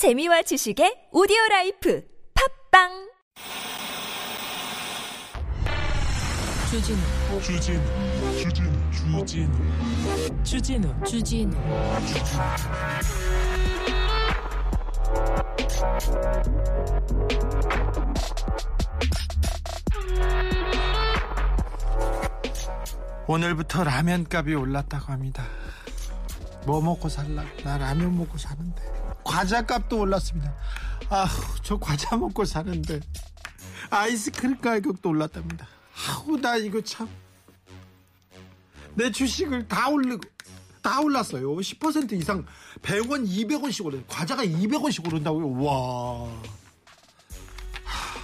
재미와 지식의 오디오 라이프. 팟빵! 주진우. 주진우. 주진우. 주진우. 주진우. 주진우. 오늘부터 라면 값이 올랐다고 합니다. 뭐 먹고 살라? 나 라면 먹고 사는데. 과자 값도 올랐습니다. 아우, 저 과자 먹고 사는데. 아이스크림 가격도 올랐답니다. 아우, 나 이거 참. 내 주식을 다 올리고, 다 올랐어요. 10% 이상 100원, 200원씩 오르요 과자가 200원씩 오른다고요? 와. 하,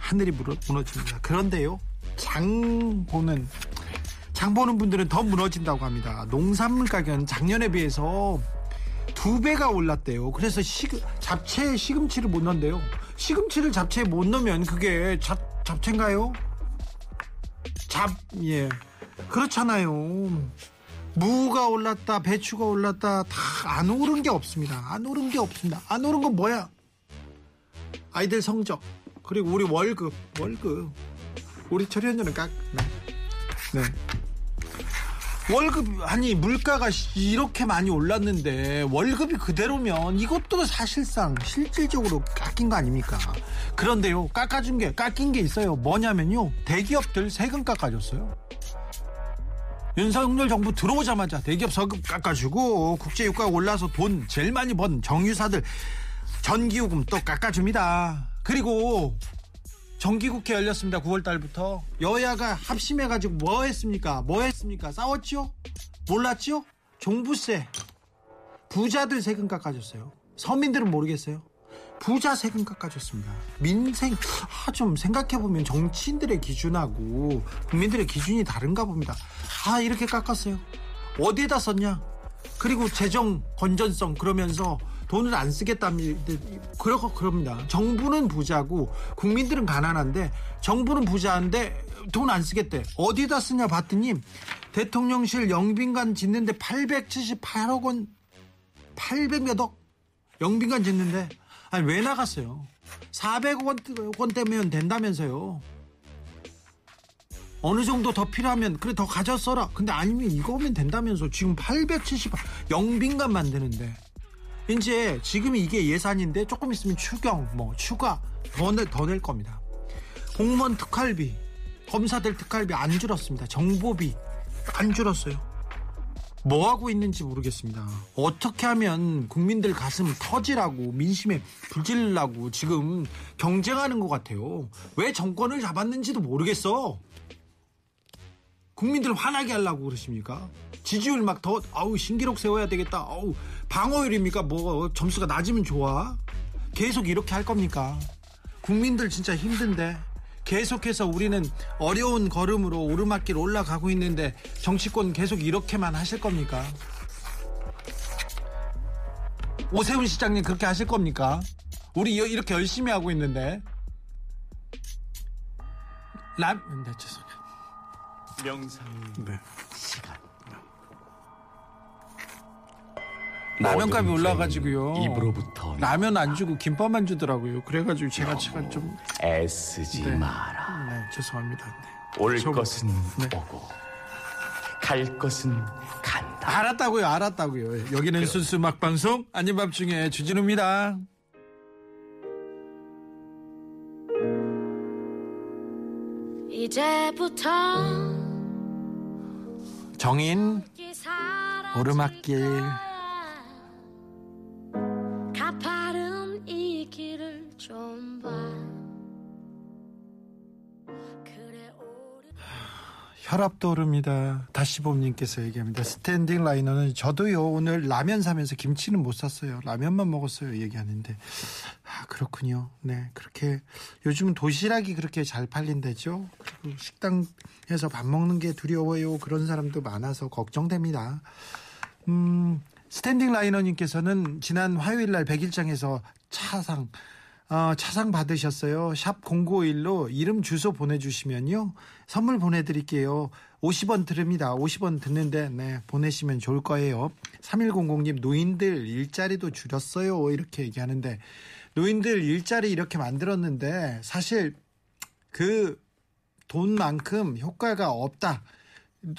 하늘이 무너, 무너집니다. 그런데요, 장 보는 장 보는 분들은 더 무너진다고 합니다. 농산물 가격은 작년에 비해서 두 배가 올랐대요. 그래서 시금, 잡채에 시금치를 못 넣는데요. 시금치를 잡채에 못 넣으면 그게 잡, 잡채인가요? 잡, 예. 그렇잖아요. 무가 올랐다, 배추가 올랐다, 다 안 오른 게 없습니다. 안 오른 게 없습니다. 안 오른 건 뭐야? 아이들 성적, 그리고 우리 월급, 월급. 우리 철현이는 깍, 네. 네. 월급 아니 물가가 이렇게 많이 올랐는데 월급이 그대로면 이것도 사실상 실질적으로 깎인 거 아닙니까? 그런데요 깎아준 게 깎인 게 있어요. 뭐냐면요 대기업들 세금 깎아줬어요. 윤석열 정부 들어오자마자 대기업 세금 깎아주고 국제유가가 올라서 돈 제일 많이 번 정유사들 전기요금 또 깎아줍니다. 그리고 정기국회 열렸습니다. 9월 달부터 여야가 합심해가지고 뭐 했습니까? 뭐 했습니까? 싸웠죠? 몰랐죠? 종부세 부자들 세금 깎아줬어요. 서민들은 모르겠어요. 부자 세금 깎아줬습니다. 민생 아, 좀 생각해 보면 정치인들의 기준하고 국민들의 기준이 다른가 봅니다. 아 이렇게 깎았어요. 어디에다 썼냐? 그리고 재정 건전성 그러면서 돈을 안 쓰겠답니다. 그러고 그럽니다. 정부는 부자고 국민들은 가난한데 정부는 부자인데 돈 안 쓰겠대. 어디다 쓰냐 봤더니 대통령실 영빈관 짓는데 878억 원, 800몇 억 영빈관 짓는데 아니 왜 나갔어요? 400억 원, 원 때면 된다면서요. 어느 정도 더 필요하면 그래 더 가져 써라. 근데 아니면 이거면 된다면서 지금 870 영빈관 만드는데 이제 지금 이게 예산인데 조금 있으면 추경 뭐 추가 더낼 겁니다. 공무원 특활비 검사들 특활비 안 줄었습니다. 정보비 안 줄었어요. 뭐 하고 있는지 모르겠습니다. 어떻게 하면 국민들 가슴 터지라고 민심에 불질라고 지금 경쟁하는 것 같아요. 왜 정권을 잡았는지도 모르겠어. 국민들 화나게 하려고 그러십니까? 지지율 막 더 아우 신기록 세워야 되겠다. 아우 방어율입니까? 뭐 점수가 낮으면 좋아? 계속 이렇게 할 겁니까? 국민들 진짜 힘든데 계속해서 우리는 어려운 걸음으로 오르막길 올라가고 있는데 정치권 계속 이렇게만 하실 겁니까? 오세훈 시장님 그렇게 하실 겁니까? 우리 이렇게 열심히 하고 있는데 람, 네, 죄송해요. 명상 네. 시간 라면값이 올라가지고요. 입으로부터 라면 안 주고 김밥만 주더라고요. 그래가지고 제가 제가 좀 애쓰지 네. 마라 네, 죄송합니다. 네. 올 저- 것은 네. 오고 갈 것은 간다 알았다고요, 알았다고요. 여기는 순수 음악 방송 아닌 밤 중에 주진우입니다. 이제부터 정인 오르막길. 혈압 도 오릅니다. 다시 봄님께서 얘기합니다. 스탠딩 라이너는 저도요 오늘 라면 사면서 김치는 못 샀어요. 라면만 먹었어요. 얘기하는데 아 그렇군요. 네 그렇게 요즘은 도시락이 그렇게 잘 팔린다죠. 그리고 식당에서 밥 먹는 게 두려워요. 그런 사람도 많아서 걱정됩니다. 음 스탠딩 라이너님께서는 지난 화요일 날 백일장에서 차상 어, 차상 받으셨어요. 샵 0951로 이름 주소 보내주시면요. 선물 보내드릴게요. 50원 드립니다. 50원 듣는데, 네, 보내시면 좋을 거예요. 3100님, 노인들 일자리도 줄였어요. 이렇게 얘기하는데, 노인들 일자리 이렇게 만들었는데, 사실 그 돈만큼 효과가 없다.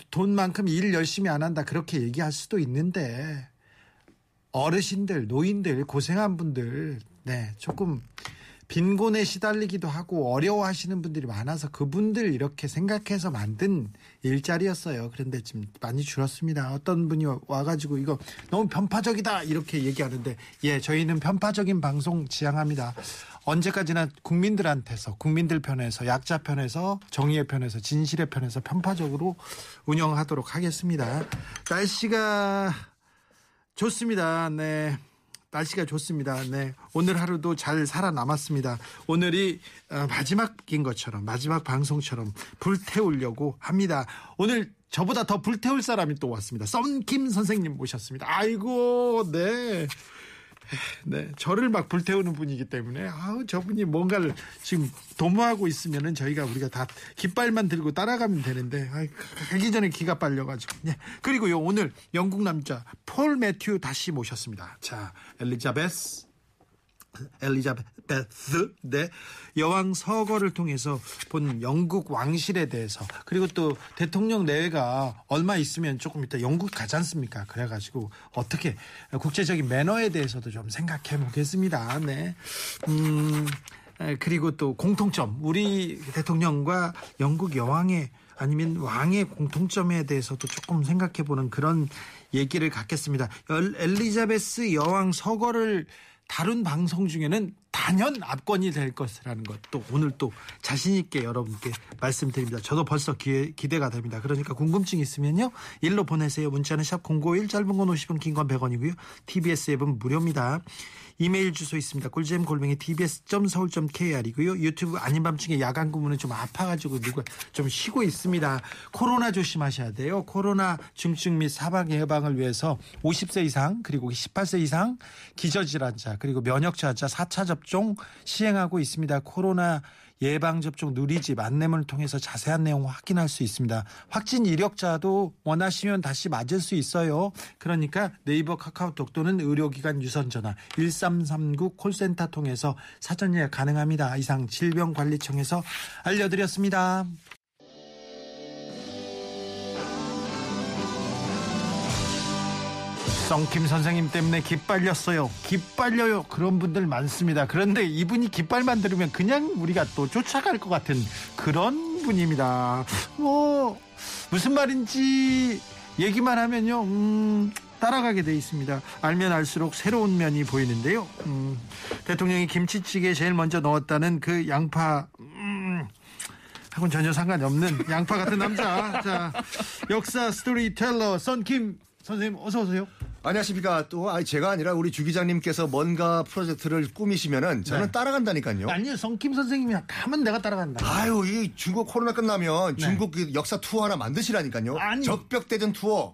돈만큼 일 열심히 안 한다. 그렇게 얘기할 수도 있는데, 어르신들, 노인들, 고생한 분들, 네, 조금 빈곤에 시달리기도 하고 어려워하시는 분들이 많아서 그분들 이렇게 생각해서 만든 일자리였어요. 그런데 지금 많이 줄었습니다. 어떤 분이 와가지고 이거 너무 편파적이다 이렇게 얘기하는데 예, 저희는 편파적인 방송 지향합니다. 언제까지나 국민들한테서 국민들 편에서 약자 편에서 정의의 편에서 진실의 편에서 편파적으로 운영하도록 하겠습니다. 날씨가 좋습니다. 네. 날씨가 좋습니다. 네. 오늘 하루도 잘 살아남았습니다. 오늘이 어, 마지막인 것처럼, 마지막 방송처럼 불태우려고 합니다. 오늘 저보다 더 불태울 사람이 또 왔습니다. 썬킴 선생님 모셨습니다. 아이고, 네. 네, 저를 막 불태우는 분이기 때문에 아우 저분이 뭔가를 지금 도모하고 있으면은 저희가 우리가 다 깃발만 들고 따라가면 되는데 아이, 가기 전에 기가 빨려가지고 네. 그리고요 오늘 영국 남자 폴 매튜 다시 모셨습니다. 자 엘리자베스 엘리자베스 네 여왕 서거를 통해서 본 영국 왕실에 대해서 그리고 또 대통령 내외가 얼마 있으면 조금 이따 영국 가지 않습니까? 그래가지고 어떻게 국제적인 매너에 대해서도 좀 생각해 보겠습니다. 네. 음, 에, 그리고 또 공통점 우리 대통령과 영국 여왕의 아니면 왕의 공통점에 대해서도 조금 생각해 보는 그런 얘기를 갖겠습니다. 엘- 엘리자베스 여왕 서거를 다룬 방송 중에는 단연 압권이 될 것이라는 것도 오늘 또 자신 있게 여러분께 말씀드립니다. 저도 벌써 기, 기대가 됩니다. 그러니까 궁금증 있으면요. 일로 보내세요. 문자는 샵051 짧은 건 50원 긴 건 100원이고요. TBS 앱은 무료입니다. 이메일 주소 있습니다. 꿀잼 골뱅이 tbs.서울.kr이고요. 유튜브 아닌 밤중에 야간 근무는 좀 아파가지고 누가 좀 쉬고 있습니다. 코로나 조심하셔야 돼요. 코로나 중증 및 사망 예방을 위해서 50세 이상 그리고 18세 이상 기저질환자 그리고 면역저하자 4차 접종 시행하고 있습니다. 코로나 예방접종 누리집 안내문을 통해서 자세한 내용 확인할 수 있습니다. 확진 이력자도 원하시면 다시 맞을 수 있어요. 그러니까 네이버 카카오톡 또는 의료기관 유선전화 1339 콜센터 통해서 사전 예약 가능합니다. 이상 질병관리청에서 알려드렸습니다. 썬킴 선생님 때문에 기빨렸어요. 기빨려요. 그런 분들 많습니다. 그런데 이분이 깃발만 들으면 그냥 우리가 또 쫓아갈 것 같은 그런 분입니다. 뭐 무슨 말인지 얘기만 하면요. 음, 따라가게 돼 있습니다. 알면 알수록 새로운 면이 보이는데요. 음, 대통령이 김치찌개에 제일 먼저 넣었다는 그 양파 음, 하고는 전혀 상관이 없는 양파 같은 남자. 자, 역사 스토리텔러 썬킴 선생님 어서 오세요. 안녕하십니까. 또, 아니, 제가 아니라 우리 주 기자님께서 뭔가 프로젝트를 꾸미시면은 저는 네. 따라간다니까요. 아니요, 썬킴 선생님이 가면 내가 따라간다. 아유, 이 중국 코로나 끝나면 중국 그 역사 투어 하나 만드시라니까요. 네. 아니. 적벽대전 투어.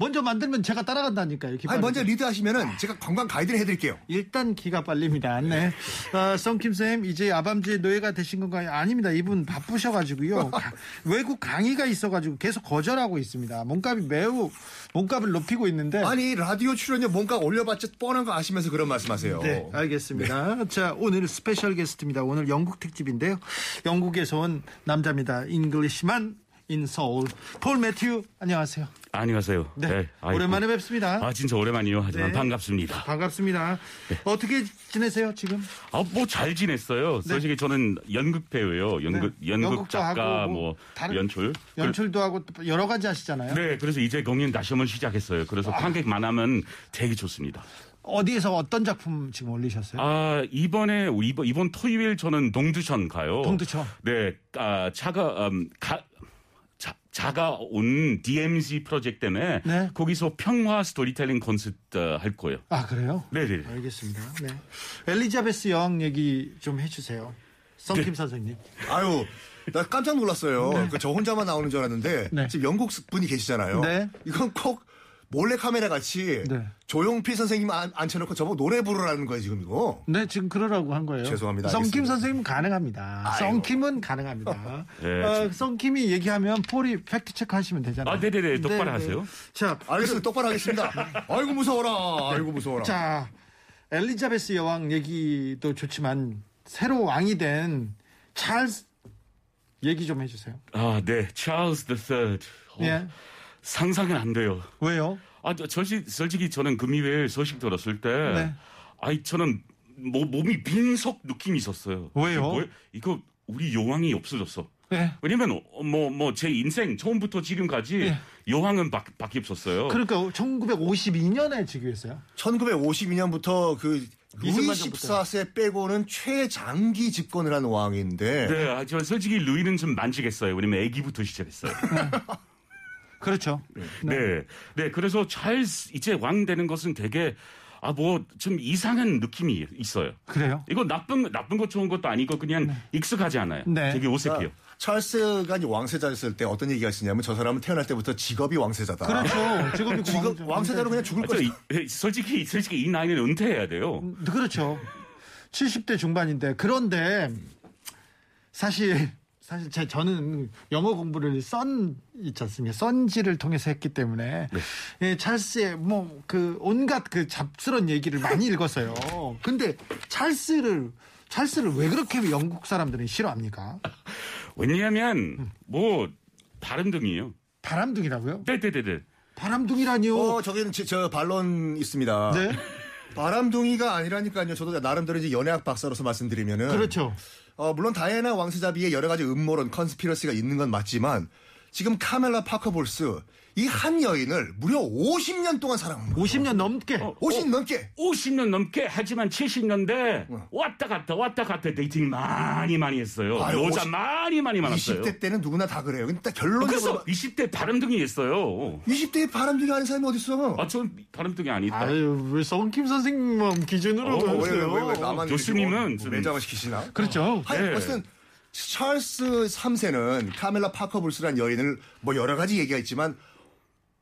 먼저 만들면 제가 따라간다니까요. 아니, 먼저 리드 하시면은 제가 관광 가이드를 해드릴게요. 일단 기가 빨립니다. 네. 어, 썬킴 쌤 이제 아밤주의 노예가 되신 건가요? 아닙니다. 이분 바쁘셔가지고요. 가- 외국 강의가 있어가지고 계속 거절하고 있습니다. 몸값이 매우 몸값을 높이고 있는데. 아니, 라디오 출연료 뭔가 올려봤자 뻔한 거 아시면서 그런 말씀 하세요. 네, 알겠습니다. 자, 오늘 special guest입니다. 오늘 영국 특집인데요. 영국에서 온 남자입니다. Englishman in Seoul. 폴 매튜, 안녕하세요. 안녕하세요. 네, 아이고. 오랜만에 뵙습니다. 아 진짜 오랜만이요. 하지만 네. 반갑습니다. 반갑습니다. 어떻게 지내세요, 지금? 아뭐 잘 지냈어요. 솔직히 저는 연극 배우예요. 연극 네. 연극 연극도 작가 뭐 뭐 다른- 연출. 연출도 하고 또 여러 가지 하시잖아요. 네, 그래서 이제 공연 다시 한번 시작했어요. 그래서 관객만 하면 되게 좋습니다. 어디에서 어떤 작품 지금 올리셨어요? 아 이번에 이번, 이번 토요일 저는 동두천 가요. 동두천. 네, 아 차가 음, 가 자, 자가 온 DMZ 프로젝트 때문에 네. 거기서 평화 스토리텔링 콘서트 어, 할 거예요. 아, 그래요? 네네. 알겠습니다. 네. 엘리자베스 여왕 얘기 좀 해주세요. 성킴 네. 선생님. 아유, 나 깜짝 놀랐어요. 그저 혼자만 나오는 줄 알았는데 네. 지금 영국 분이 계시잖아요. 네. 이건 꼭 몰래 카메라 같이 네. 조용필 선생님 안- 앉혀놓고 저보고 노래 부르라는 거예요 지금 이거. 네, 지금 그러라고 한 거예요. 죄송합니다. 썬킴 알겠습니다. 선생님 가능합니다. 아이고. 썬킴은 가능합니다. 네, 어, 썬킴이 얘기하면 폴이 팩트 체크 하시면 되잖아요. 아, 네네네. 똑바로 네, 네. 하세요. 자, 알겠습니다. 똑바로 하겠습니다. 아이고 무서워라. 아이고 무서워라. 자, 엘리자베스 여왕 얘기도 좋지만 새로 왕이 된 찰스 얘기 좀 해주세요. 아, 네. 찰스 III. 어, 예. 상상은 안 돼요. 왜요? 아, 저, 솔직히, 솔직히 저는 금요일 소식 들었을 때, 네. 아이, 저는 뭐, 몸이 빈속 느낌이 있었어요. 왜요? 이거 뭐예요? 이거 우리 여왕이 없어졌어. 네. 왜냐면, 어, 뭐, 뭐, 제 인생 처음부터 지금까지 예. 여왕은 바, 밖에 없었어요. 그러니까 1952년에 즉위했어요. 1952년부터 그 루이 이승만 전부터. 14세 빼고는 최장기 집권을 한 왕인데 네, 아, 저 솔직히 루이는 좀 만지겠어요. 왜냐면 아기부터 시작했어요. 그렇죠. 네. 네. 그래서 찰스 이제 왕 되는 것은 되게 아 뭐 좀 이상한 느낌이 있어요. 그래요? 이거 나쁜 나쁜 것 좋은 것도 아니고 그냥 익숙하지 않아요. 네. 되게 어색해요. 그러니까 찰스가 이제 왕세자였을 때 어떤 얘기가 있었냐면 저 사람은 태어날 때부터 직업이 왕세자다. 그렇죠. 직업이 직업 왕세자로 그냥 죽을 아, 저 것이다. 이- 솔직히 솔직히 이 나이는 은퇴해야 돼요. 그렇죠. 70대 중반인데 그런데 사실 사실 제 저는 영어 공부를 썬 있지 않습니까? 썬지를 통해서 했기 때문에 예, 찰스의 뭐 그 온갖 그 잡스런 얘기를 많이 읽었어요. 근데 찰스를 찰스를 왜 그렇게 영국 사람들은 싫어합니까? 왜냐하면 뭐 바람둥이에요. 바람둥이라고요? 네네네네. 바람둥이라니요? 어, 저기는 제- 저 반론 있습니다. 네, 바람둥이가 아니라니까요. 저도 나름대로 이제 연애학 박사로서 말씀드리면은 그렇죠. 어, 물론 다이애나 왕세자비에 여러 가지 음모론, conspiracy가 있는 건 맞지만 지금 카멜라 파커 볼스 이 한 여인을 무려 50년 동안 사랑한 거예요. 50년 넘게. 어. 50 넘게. 50년 넘게 하지만 70년대 왔다 갔다 왔다 갔다 dating 많이 많이 했어요. 아유, 여자 50 많이 많이 많았어요. 20대 때는 누구나 다 그래요. 근데 딱 그래서 결론적으로 20대 바람둥이 했어요. 20대에 바람둥이 아닌 사람이 어딨어? 아, 전 바람둥이 아니다. 아유 왜 썬킴 선생님만 기준으로 어, 왜, 왜, 왜, 왜? 나만 교수님은 좀- 매장을 시키시나? 그렇죠. 하여 네. 어쨌든 찰스 3세는 카멜라 파커 볼스라는 여인을 뭐 여러 가지 얘기가 있지만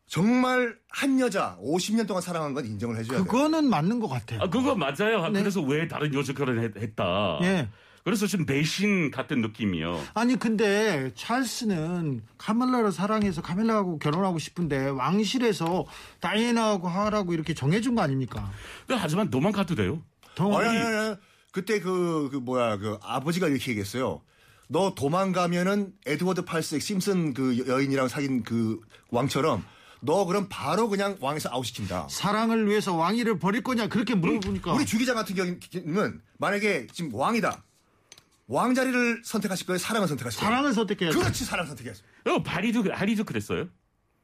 정말 한 여자 50년 동안 사랑한 건 인정을 해줘야 돼요. 그거는 맞는 것 같아요. 아, 그거 맞아요. 네. 그래서 왜 다른 여자 결혼했다. 예. 그래서 좀 배신 같은 느낌이요. 아니 근데 찰스는 카멜라를 사랑해서 카멜라하고 결혼하고 싶은데 왕실에서 다이애나하고 하라고 이렇게 정해준 거 아닙니까? 근데 하지만 너만 가도 돼요. 더 아니, 아니, 아니. 그때 그, 그 뭐야 그 아버지가 이렇게 얘기했어요. 너 도망가면은 에드워드 팔스 심슨 그 여인이랑 사귄 그 왕처럼 너 그럼 바로 그냥 왕에서 아웃시킨다. 사랑을 위해서 왕위를 버릴 거냐 그렇게 물어보니까 우리 주기자 같은 경우는 만약에 지금 왕이다. 왕 자리를 선택하실 거예요? 사랑을 선택하실 거예요? 사랑을 선택해야죠. 그렇지 사랑 선택해야죠. 어, 파리도, 하리도 그랬어요.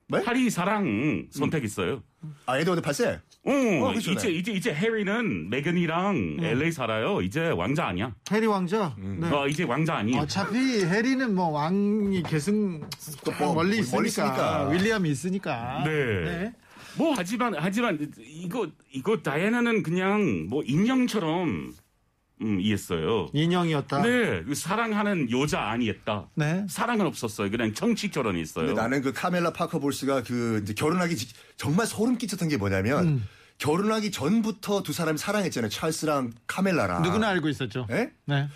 네? 하리 사랑 선택했어요. 아 에드워드 팔세? 어, 어, 그렇죠, 이제, 네. 이제, 이제 해리는 메건이랑 LA 살아요. 이제 왕자 아니야. 해리 왕자. 음. 네. 어, 이제 왕자 아니에요. 어차피 해리는 뭐 왕이 계승 뭐, 멀리 멀리 있으니까, 있으니까. 윌리엄이 있으니까. 네. 뭐 하지만 하지만 이거 이거 다이애나는 그냥 뭐 인형처럼 음, 이했어요. 인형이었다. 네, 그 사랑하는 여자 아니었다. 네. 사랑은 없었어요. 그냥 정치 결혼했어요. 근데 나는 그 카멜라 파커 볼스가 그 이제 결혼하기 직- 정말 소름 끼쳤던 게 뭐냐면 음. 결혼하기 전부터 두 사람이 사랑했잖아요. 찰스랑 카멜라랑. 누구나 알고 있었죠. 예? 네.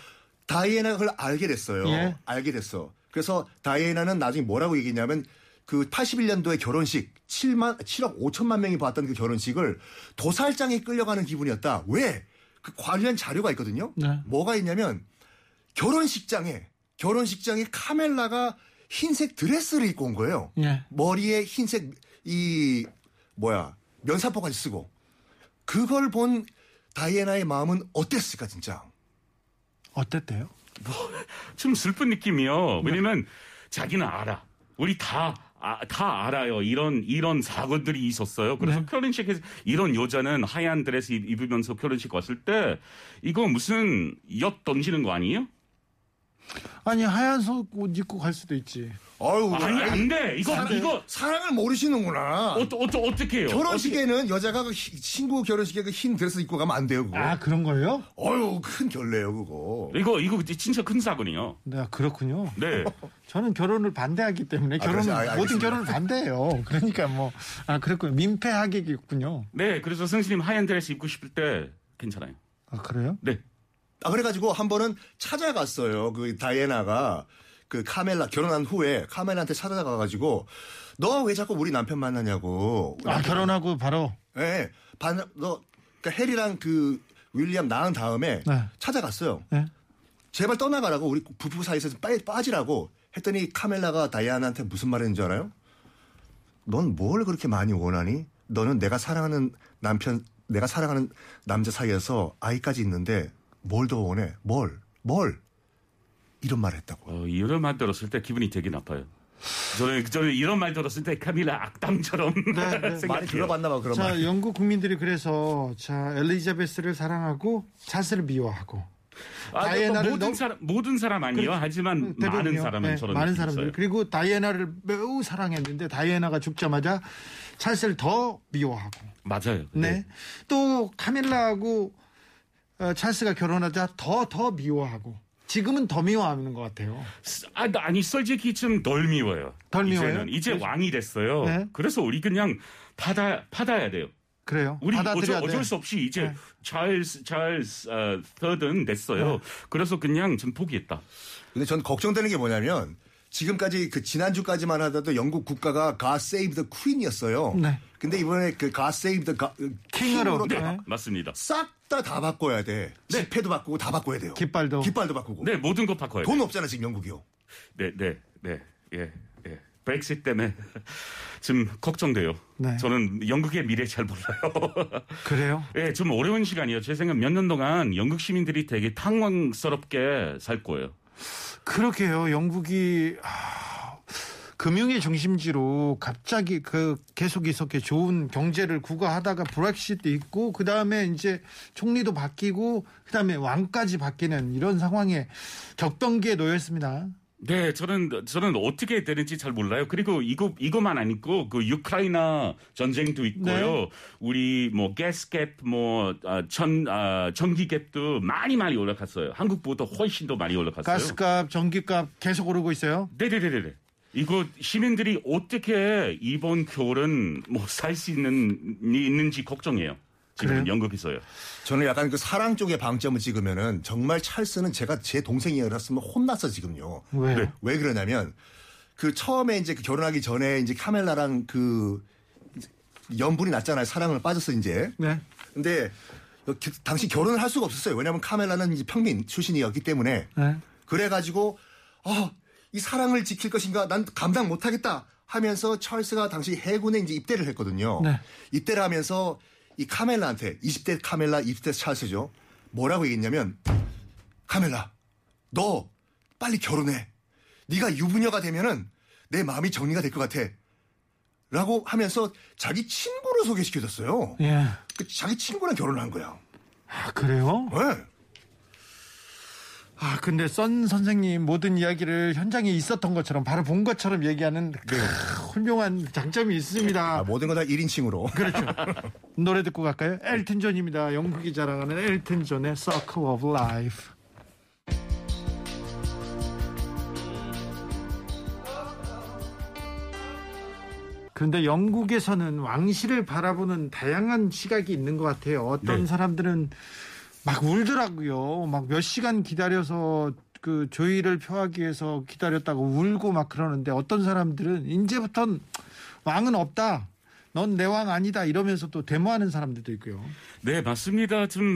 다이애나가 그걸 알게 됐어요. 예. 알게 됐어. 그래서 다이애나는 나중에 뭐라고 얘기했냐면 그 81년도에 결혼식 7만 7억 5천만 명이 봤던 그 결혼식을 도살장에 끌려가는 기분이었다. 왜? 그 관련 자료가 있거든요. 네. 뭐가 있냐면 결혼식장에 결혼식장에 카멜라가 흰색 드레스를 입고 온 거예요. 예. 머리에 흰색 이 뭐야 면사포까지 쓰고 그걸 본 다이애나의 마음은 어땠을까 진짜. 어땠대요? 좀 슬픈 느낌이요. 왜냐면 자기는 알아. 우리 다, 아, 다 알아요. 이런, 이런 사건들이 있었어요. 그래서 네. 결혼식에서 이런 여자는 하얀 드레스 입- 입으면서 결혼식 왔을 때 이거 무슨 엿 던지는 거 아니에요? 아니 하얀 속 옷 입고 갈 수도 있지. 아유, 아니 안 돼. 이거 사랑, 이거 사랑을 모르시는구나. 어, 어, 어떻게 해요? 결혼식에는 여자가 그 희- 친구 결혼식에 그 흰 드레스 입고 가면 안 돼요, 그거. 아 그런 거예요? 어유, 큰 결례요, 그거. 이거 이거 진짜 큰 사건이요. 네 그렇군요. 네. 저는 결혼을 반대하기 때문에 아, 결혼을 그래서, 아, 모든 알겠습니다. 결혼을 반대해요. 그러니까 뭐 아 그렇군요. 민폐하겠군요. 네, 그래서 성신님 하얀 드레스 입고 싶을 때 괜찮아요. 아 그래요? 네. 아, 그래가지고 한 번은 찾아갔어요. 그 다이애나가 그 카멜라, 결혼한 후에 카멜라한테 찾아가가지고 너 왜 자꾸 우리 남편 만나냐고. 아 결혼하고 바로 예. 반, 너, 그니까 해리랑 그 윌리엄 낳은 다음에 네. 찾아갔어요. 네. 제발 떠나가라고 우리 부부 사이에서 빨리 빠지라고 했더니 카멜라가 다이아나한테 무슨 말 했는지 알아요? 넌 뭘 그렇게 많이 원하니? 너는 내가 사랑하는 남편, 내가 사랑하는 남자 사이에서 아이까지 있는데 뭘 더 원해? 뭘? 뭘? 이런 말 했다고. 어, 이런 말 들었을 때 기분이 되게 나빠요. 저는 저는 이런 말 들었을 때 카밀라 악당처럼 네. 많이 생각해요. 들어봤나 봐, 그런 자 말. 영국 국민들이 그래서 자 엘리자베스를 사랑하고 찰스를 미워하고 아, 다이애나를 모든 너무- 사람 모든 사람 아니요. 하지만 많은 대부분이요. 사람은 네, 저런 많은 사람들 있어요. 그리고 다이애나를 매우 사랑했는데 다이애나가 죽자마자 찰스를 더 미워하고 맞아요. 네. 또 카밀라하고 어, 찰스가 결혼하자 더더 미워하고 지금은 더 미워하는 것 같아요. 아, 나- 아니 솔직히 좀 덜 미워요. 덜 미워요? 이제는 이제 그래서- 왕이 됐어요. 네. 그래서 우리 그냥 받아 받아야 돼요. 그래요. 우리 어쩔, 돼. 어쩔 수 없이 이제 네. 찰스 찰스 어, third 됐어요. 그래서 그냥 좀 포기했다. 근데 전 걱정되는 게 뭐냐면 지금까지 그 지난주까지만 하더라도 영국 국가가 God Save the Queen이었어요. 네. 근데 이번에 그 God Save the. 킹으로 네, 다- 맞습니다. 싹 다 다 바꿔야 돼. 지폐도 바꾸고 다 바꿔야 돼요. 깃발도. 깃발도 바꾸고. 네, 모든 거 바꿔야 돼. 돈 없잖아 지금 영국이요. 네, 네, 네, 예, 예. 브렉시트 때문에 좀 걱정돼요. 네. 저는 영국의 미래 잘 몰라요. 그래요? 예, 좀 어려운 시간이에요. 제 생각 몇 년 동안 영국 시민들이 되게 당황스럽게 살 거예요. 그렇게요. 영국이 아, 금융의 중심지로 갑자기 그 계속 이렇게 좋은 경제를 구가하다가 브렉시트 있고 그 다음에 이제 총리도 바뀌고 그 다음에 왕까지 바뀌는 이런 상황에 격변기에 놓였습니다. 네, 저는 저는 어떻게 되는지 잘 몰라요. 그리고 이거 이거만 아니고 그 우크라이나 전쟁도 있고요. 네. 우리 뭐 가스갭 뭐천 아, 전기갭도 많이 많이 올라갔어요. 한국보다 훨씬 더 많이 올라갔어요. 가스값, 전기값 계속 오르고 있어요. 네 네 네 네. 이거 시민들이 어떻게 이번 겨울은 뭐 살 수 있는 있는지 걱정해요. 지금 그래요? 영국에서요. 저는 약간 그 사랑 쪽에 방점을 찍으면은 정말 찰스는 제가 제 동생이었으면 혼났어 지금요. 왜요? 네. 왜 그러냐면 그 처음에 이제 그 결혼하기 전에 이제 카멜라랑 그 연분이 났잖아요. 사랑을 빠졌어 이제. 네. 근데 그 당시 결혼을 할 수가 없었어요. 왜냐하면 카멜라는 이제 평민 출신이었기 때문에 네. 그래가지고 아, 이 사랑을 지킬 것인가 난 감당 못하겠다 하면서 찰스가 당시 해군에 이제 입대를 했거든요. 네. 입대를 하면서 이 카멜라한테 20대 카멜라 20대 찰스죠. 뭐라고 얘기했냐면 카멜라 너 빨리 결혼해. 네가 유부녀가 되면은 내 마음이 정리가 될 것 같아. 라고 하면서 자기 친구를 소개시켜줬어요. 예. 그 자기 친구랑 결혼을 한 거야. 아, 그래요? 네. 아, 근데 선 선생님 모든 이야기를 현장에 있었던 것처럼 바로 본 것처럼 얘기하는 크, 훌륭한 장점이 있습니다. 아, 모든 건다 1인칭으로. 그렇죠. 노래 듣고 갈까요? 엘튼 존입니다. 영국이 자랑하는 엘튼 존의 Circle of Life. 그런데 영국에서는 왕실을 바라보는 다양한 시각이 있는 것 같아요. 어떤 네. 사람들은 막 울더라고요. 막 몇 시간 기다려서 그 조의를 표하기 위해서 기다렸다고 울고 막 그러는데 어떤 사람들은 이제부턴 왕은 없다. 넌 내 왕 아니다. 이러면서 또 데모하는 사람들도 있고요. 네, 맞습니다. 좀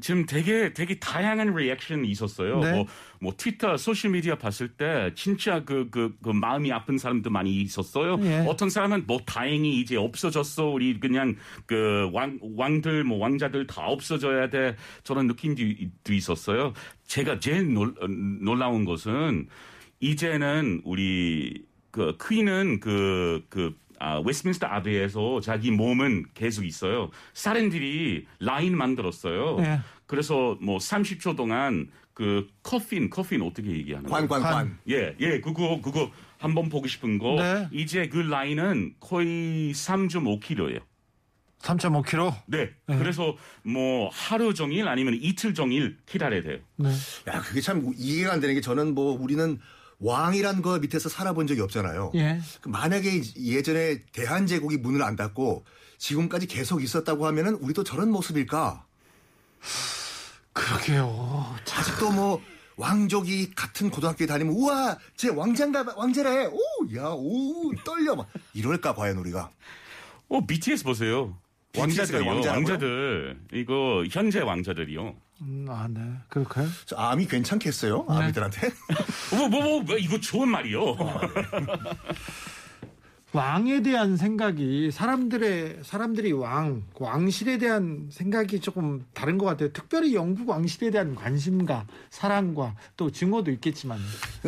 지금 되게 되게 다양한 reaction이 있었어요. 네. 뭐, 뭐 트위터, 소셜 미디어 봤을 때 진짜 그, 그, 그 마음이 아픈 사람도 많이 있었어요. 예. 어떤 사람은 뭐 다행히 이제 없어졌어. 우리 그냥 그 왕, 왕들, 뭐 왕자들 다 없어져야 돼. 저런 느낌도 있었어요. 제가 제일 놀, 어, 놀라운 것은 이제는 우리 그 queen은 그, 그, 아, Westminster Abbey에서 자기 몸은 계속 있어요. 사람들이 라인 만들었어요. 네. 그래서 뭐 30초 동안 그 coffin, coffin 어떻게 얘기하는 거예요? 관관관. 예, 예, 그거, 그거 한번 보고 싶은 거. 네. 이제 그 라인은 거의 3.5km예요. 3.5kg. 네. 그래서 뭐 하루 종일 아니면 이틀 종일 기다려야 돼요. 네. 야, 그게 참 이해가 안 되는 게 저는 뭐 우리는 왕이란 거 밑에서 살아본 적이 없잖아요. 예. 그 만약에 예전에 대한제국이 문을 안 닫고 지금까지 계속 있었다고 하면은 우리도 저런 모습일까? 그러게요. 아직도 뭐 왕족이 같은 고등학교에 다니면 우와 제 왕자인가 왕자래 오야오 떨려 막 이럴까 과연 우리가 어, BTS 보세요. BTS 가 왕자들이요. 왕자라고요? 왕자들. 이거 현재 왕자들이요. 음, 아, 네. 저 암이 괜찮겠어요 네. 아미들한테 뭐, 뭐, 뭐, 뭐, 이거 좋은 말이요. 왕에 대한 생각이 사람들의 사람들이 왕 왕실에 대한 생각이 조금 다른 것 같아요. 특별히 영국 왕실에 대한 관심과 사랑과 또 증오도 있겠지만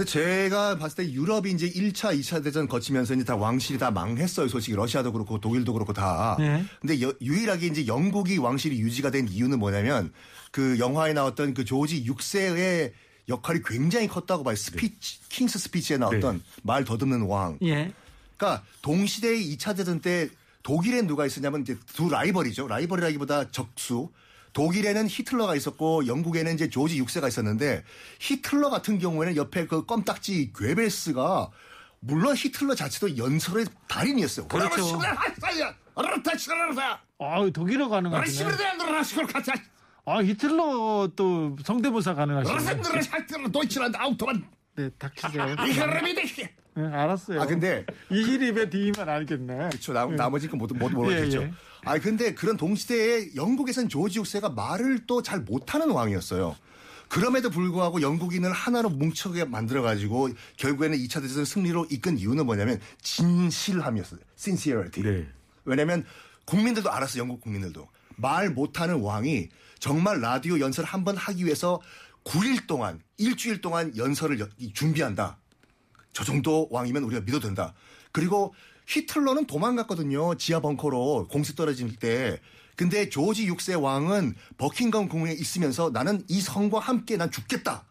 제가 봤을 때 유럽이 이제 1차 2차 대전 거치면서 이제 다 왕실이 다 망했어요 솔직히 러시아도 그렇고 독일도 그렇고 다 네. 근데 여- 유일하게 이제 영국이 왕실이 유지가 된 이유는 뭐냐면 그 영화에 나왔던 그 조지 6세의 역할이 굉장히 컸다고 봐요 스피치 King's Speech에 나왔던 말 더듬는 왕 예. 그러니까 동시대의 2차 대전 때 독일엔 누가 있었냐면 이제 두 라이벌이죠. 라이벌이라기보다 적수. 독일에는 히틀러가 있었고 영국에는 이제 조지 6세가 있었는데 히틀러 같은 경우에는 옆에 그 껌딱지 괴벨스가 물론 히틀러 자체도 연설의 달인이었어요. 그렇죠. 아, 독일어 가능하시네. 아, 히틀러 또 성대모사 가능하시네. 네, 닥치세요. 네, 알았어요. 아 근데 이힐입에 디만 알겠네. 그렇죠. 나, 나머지 건 모두 모두 모르겠죠. 예, 예. 아 근데 그런 동시대에 영국에선 조지 6세가 말을 또 잘 못하는 왕이었어요. 그럼에도 불구하고 영국인을 하나로 뭉쳐게 만들어가지고 결국에는 2차 대전 승리로 이끈 이유는 뭐냐면 진실함이었어요. sincerity. 네. 왜냐하면 국민들도 알았어요. 영국 국민들도 말 못하는 왕이 정말 라디오 연설 한 번 하기 위해서 9일 동안 일주일 동안 연설을 준비한다. 저 정도 왕이면 우리가 믿어도 된다. 그리고 히틀러는 도망갔거든요. 지하 벙커로 공수 떨어질 때. 근데 조지 6세 왕은 버킹엄 궁에 있으면서 나는 이 성과 함께 난 죽겠다.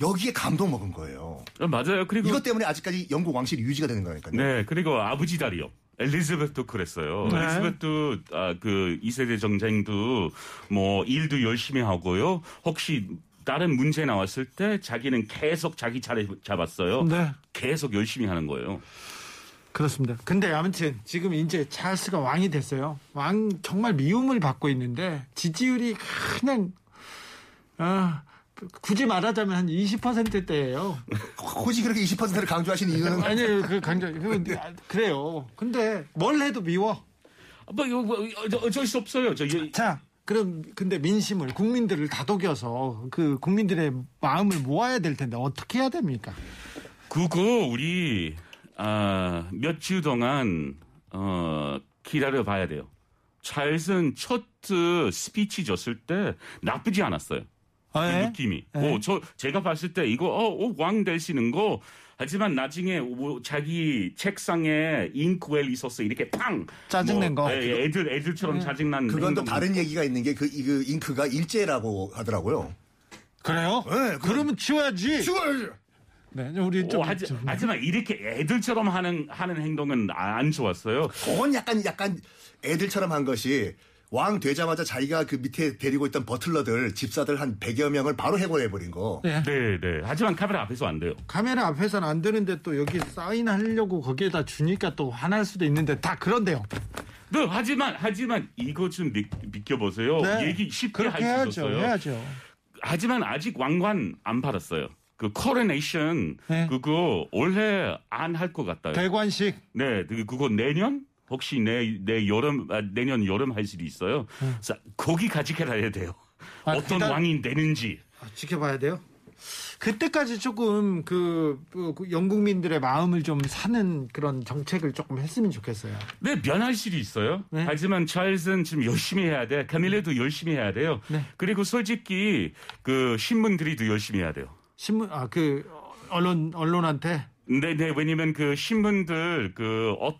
여기에 감동 먹은 거예요. 어, 맞아요. 그리고. 이것 때문에 아직까지 영국 왕실이 유지가 되는 거니까요. 네, 그리고 아버지 다리요. 엘리자베트도 그랬어요. 네. 엘리자베트 아, 그 2세대 정쟁도 뭐 일도 열심히 하고요. 혹시 다른 문제 나왔을 때 자기는 계속 자기 자리 잡았어요. 네. 계속 열심히 하는 거예요. 그렇습니다. 근데 아무튼 지금 이제 찰스가 왕이 됐어요. 왕 정말 미움을 받고 있는데 지지율이 그냥 아 굳이 말하자면 한 20%대예요. 굳이 그렇게 20%를 강조하시는 이유는 아니 그 강조 그, 아, 그래요. 근데 뭘 해도 미워. 뭐 이거 뭐, 어쩔- 어쩔 수 없어요. 저 이- 자 그럼 근데 민심을 국민들을 다독여서 그 국민들의 마음을 모아야 될 텐데 어떻게 해야 됩니까? 그거 우리 아, 몇 주 동안 어, 기다려 봐야 돼요. 찰슨 첫 어, 스피치 줬을 때 나쁘지 않았어요. 그 아, 예? 느낌이. 예. 오, 저 제가 봤을 때 이거 어, 왕 되시는 거 하지만 나중에 뭐 자기 책상에 잉크웰 있었어 이렇게 팡 짜증낸 뭐, 거. 예, 예, 애들 애들처럼 짜증난 그건 또 행동. 다른 얘기가 있는 게그 그 잉크가 일제라고 하더라고요. 그래요? 네, 그러면 치워야지. 죽어야지. 네, 우리 좀, 오, 하지, 좀- 하지만 이렇게 애들처럼 하는 하는 행동은 아- 안 좋았어요. 그건 약간 약간 애들처럼 한 것이 왕 되자마자 자기가 그 밑에 데리고 있던 버틀러들 집사들 한 100여 명을 바로 해고해 버린 거. 네. 네, 네. 하지만 카메라 앞에서 안 돼요. 카메라 앞에서는 안 되는데 또 여기 사인하려고 거기에다 주니까 또 화날 수도 있는데 다 그런데요. 네, 하지만 하지만 이거 좀 믿, 믿겨보세요. 네. 얘기 쉽게 할수 해야죠. 있었어요. 해야죠. 하지만 아직 왕관 안 받았어요. 그 코로네이션 네. 그거 올해 안 할 것 같아요. 대관식 네, 그- 그거 내년 혹시 내, 내 여름 아, 내년 여름 할 수도 있어요. 자, 거기까지 기다려야 돼요. 아, 어떤 기다- 왕이 되는지. 아, 지켜봐야 돼요. 그때까지 조금 그, 그 영국민들의 마음을 좀 사는 그런 정책을 조금 했으면 좋겠어요. 네, 변할 수도 있어요. 네. 하지만 찰스는 지금 열심히 해야 돼. 카밀레도 열심히 해야 돼요. 네. 그리고 솔직히 그 신문들이 더 열심히 해야 돼요. 신문 아 그 언론 언론한테 네, 네. 왜냐면 그 신문들 그 어,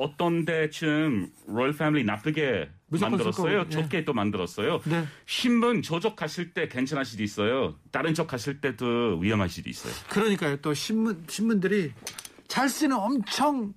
어떤 데쯤 로열 패밀리 나쁘게 만들었어요. 예. 좋게 또 만들었어요. 네. 신분 저쪽 갔을 때 괜찮을 수도 있어요. 다른 쪽 갔을 때도 위험할 수도 있어요. 그러니까요. 또 신문 신문들이 찰스는 엄청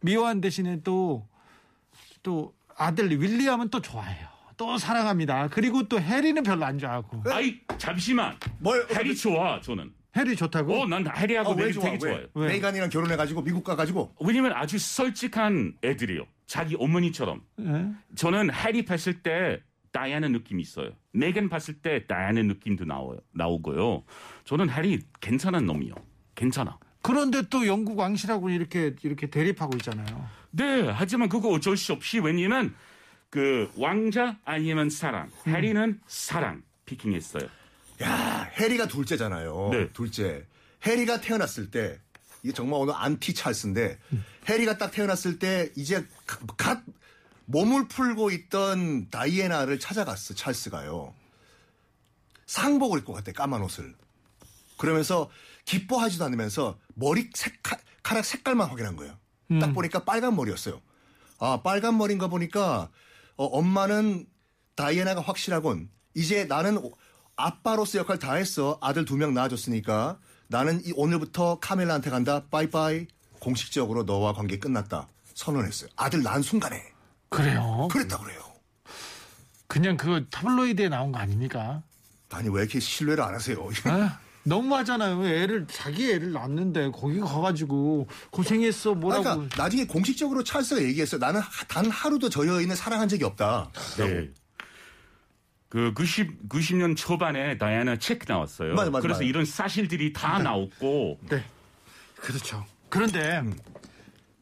미워한 대신에 또또 아들 윌리엄은 또 좋아해요. 또 사랑합니다. 그리고 또 해리는 별로 안 좋아하고. 아이 잠시만. 뭘 해리 좋아 저는. 해리 좋다고? 어, 난 해리하고 어, 왜 해리 좋아? 되게 왜? 좋아요. 왜? 메이간이랑 결혼해가지고 미국 가가지고 왜냐면 아주 솔직한 애들이요. 자기 어머니처럼. 예? 저는 해리 봤을 때 다이아나 느낌이 있어요. 메간 봤을 때 다이아나 느낌도 나와요. 나오고요. 저는 해리 괜찮은 놈이요. 괜찮아. 그런데 또 영국 왕실하고 이렇게 이렇게 대립하고 있잖아요. 네, 하지만 그거 어쩔 수 없이 왜냐면 그 왕자 아니면 사랑. 해리는 사랑 picking했어요. 야 해리가 둘째잖아요. 네. 둘째 해리가 태어났을 때 이게 정말 오늘 안티 찰스인데 해리가 딱 태어났을 때 이제 가- 갓 몸을 풀고 있던 다이애나를 찾아갔어 찰스가요. 상복을 입고 갔대 까만 옷을. 그러면서 기뻐하지도 않으면서 머리 색깔 색깔만 확인한 거예요. 딱 보니까 빨간 머리였어요. 아 빨간 머리인가 보니까 어, 엄마는 다이애나가 확실하군. 이제 나는 오- 아빠로서 역할 다 했어. 아들 두 명 낳아줬으니까 나는 이 오늘부터 카멜라한테 간다. 빠이빠이. 공식적으로 너와 관계 끝났다. 선언했어요. 아들 낳은 순간에. 그래요? 그랬다 그래요. 그냥 그 타블로이드에 나온 거 아닙니까? 아니 왜 이렇게 신뢰를 안 하세요? 아, 너무하잖아요. 애를 자기 애를 낳는데 거기 가가지고 고생했어 뭐라고. 그러니까 나중에 공식적으로 찰스가 얘기했어요. 나는 하- 단 하루도 저 여인을 사랑한 적이 없다. 네. 그 90, 90년 초반에 다이아나 책 나왔어요. 맞아, 맞아, 그래서 맞아. 이런 사실들이 다 나왔고 네. 그렇죠. 그런데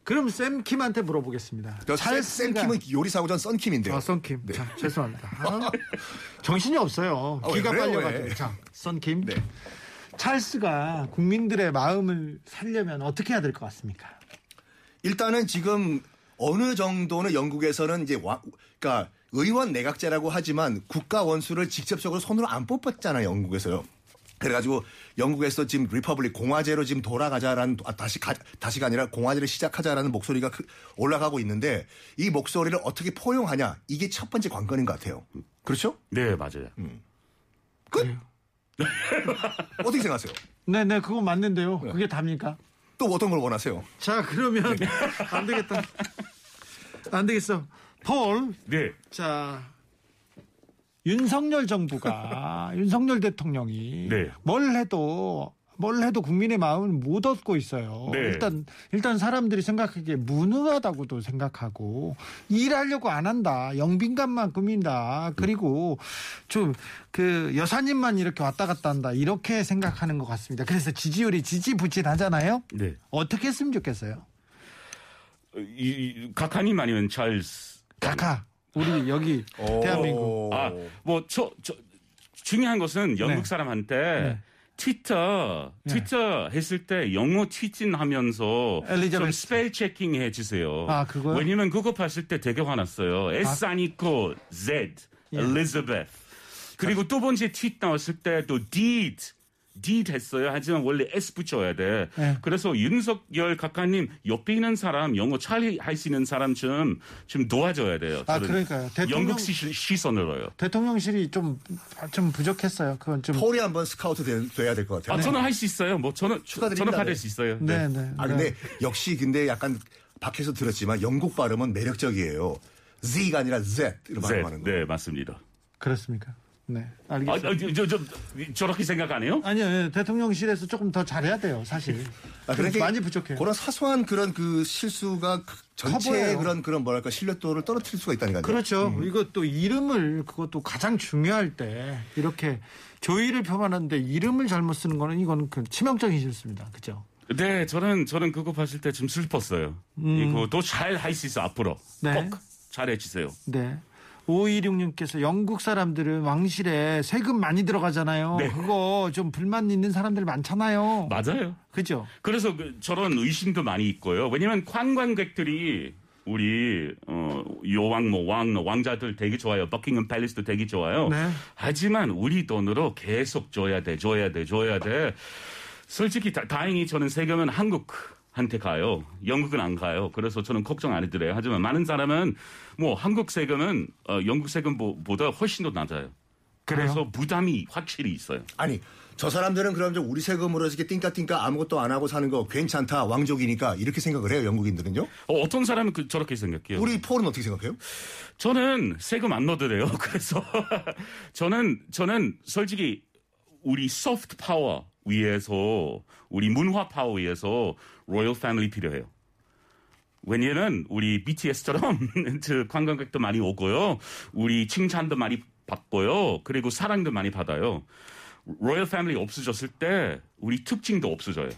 그럼 샘 킴한테 물어보겠습니다. 샘- 찰스가- 샘킴은 요리사고전 썬킴인데요. 아, 썬킴. 자, 죄송합니다. 아, 정신이 없어요. 아, 왜 기가 빨려가지고. 왜? 자, 썬킴. 네. 찰스가 국민들의 마음을 살려면 어떻게 해야 될 것 같습니까? 일단은 지금 어느 정도는 영국에서는 이제 와, 그러니까 의원 내각제라고 하지만 국가 원수를 직접적으로 손으로 안 뽑았잖아요, 영국에서요. 그래가지고 영국에서 지금 republic 공화제로 지금 돌아가자라는 아, 다시 가, 다시가 아니라 공화제를 시작하자라는 목소리가 크- 올라가고 있는데 이 목소리를 어떻게 포용하냐 이게 첫 번째 관건인 것 같아요. 그렇죠? 네 맞아요. 끝. 어떻게 생각하세요? 네, 네, 그거 맞는데요. 그게 답니까? 또 어떤 걸 원하세요? 자, 그러면 안 되겠다. 안 되겠어. 폴, 네. 자, 윤석열 정부가, 윤석열 대통령이 네. 뭘 해도 뭘 해도 국민의 마음을 못 얻고 있어요. 네. 일단 일단 사람들이 생각하기에 무능하다고도 생각하고 일하려고 안 한다. 영빈감만 꾸민다. 그리고 좀 그 여사님만 이렇게 왔다 갔다 한다. 이렇게 생각하는 것 같습니다. 그래서 지지율이 지지부진하잖아요. 네. 어떻게 했으면 좋겠어요? 이, 이, 각하님 아니면 찰스. 카카 우리 여기 대한민국 아, 뭐, 저, 저, 중요한 것은 영국 네. 사람한테 네. 트위터, 트위터 했을 때 영어 tweeting 하면서 좀 엘리자베스. spell checking 해주세요. 아, 그거요? 왜냐면 그거 봤을 때 되게 화났어요. S 안 있고 Z, 예. Elizabeth. 그리고 두 번째 트윗 나왔을 때또 did, did 했어요. 하지만 원래 S 붙여야 돼. 네. 그래서 윤석열 각하님 옆에 있는 사람, 영어 잘 할 수 있는 사람 좀, 좀 도와줘야 돼요. 아, 그러니까요. 대통령- 영국 시, 시선으로요. 대통령실이 좀 좀 부족했어요. 그건 좀 폴이 한번 스카우트 돼, 돼야 될 것 같아요. 아, 저는 할 수 있어요. 뭐 저는 네. 축하드립니다. 저는 받을 네. 수 있어요. 네, 네. 아 근데 역시 근데 약간 밖에서 들었지만 영국 발음은 매력적이에요. Z가 아니라 Z 이런 네, 발음하는 거. 네, 맞습니다. 그렇습니까? 네, 아, 알겠습니다. 아, 저, 저, 저렇게 생각 안 해요? 아니요, 예, 대통령실에서 조금 더 잘해야 돼요, 사실. 아, 그러니까 많이 부족해요. 그런 사소한 그런 그 실수가 그 전체의. 그런 그런 뭐랄까 신뢰도를 떨어뜨릴 수가 있다니까요. 그렇죠. 음. 이것도 이름을 그것도 가장 중요할 때 이렇게 조의를 표현하는데 이름을 잘못 쓰는 거는 이거는 그 치명적인 실수입니다. 그죠? 네, 저는 저는 그거 봤을 때 좀 슬펐어요. 이거 더잘할 수 있어 앞으로. 음. 네. 꼭 잘해 주세요. 네. 5266님께서 영국 사람들은 왕실에 세금 많이 들어가잖아요. 네. 그거 좀 불만 있는 사람들 많잖아요. 맞아요. 그죠? 그래서 그 저런 의심도 많이 있고요. 왜냐면 관광객들이 우리 어, 요왕 뭐 왕 왕자들 되게 좋아요. 버킹엄 팰리스도 되게 좋아요. 네. 하지만 우리 돈으로 계속 줘야 돼, 줘야 돼, 줘야 돼. 솔직히 다, 행히 저는 세금은 한국 한테 가요. 영국은 안 가요. 그래서 저는 걱정 안 해드려요. 하지만 많은 사람은 뭐 한국 세금은 어, 영국 세금보다 훨씬 더 낮아요. 그래서 부담이 확실히 있어요. 아니 저 사람들은 그럼 좀 우리 세금으로 이렇게 띵까띵까 아무것도 안 하고 사는 거 괜찮다 왕족이니까 이렇게 생각을 해요 영국인들은요? 어, 떤 사람은 그, 저렇게 생각해요. 우리 폴은 어떻게 생각해요? 저는 세금 안 넣어드려요. 그래서 저는 저는 솔직히 우리 soft power 위해서 우리 문화 파워 위해서 royal family 필요해요. 왜냐면 우리 BTS처럼 관광객도 많이 오고요. 우리 칭찬도 많이 받고요. 그리고 사랑도 많이 받아요. 로열 패밀리 없어졌을 때 우리 특징도 없어져요.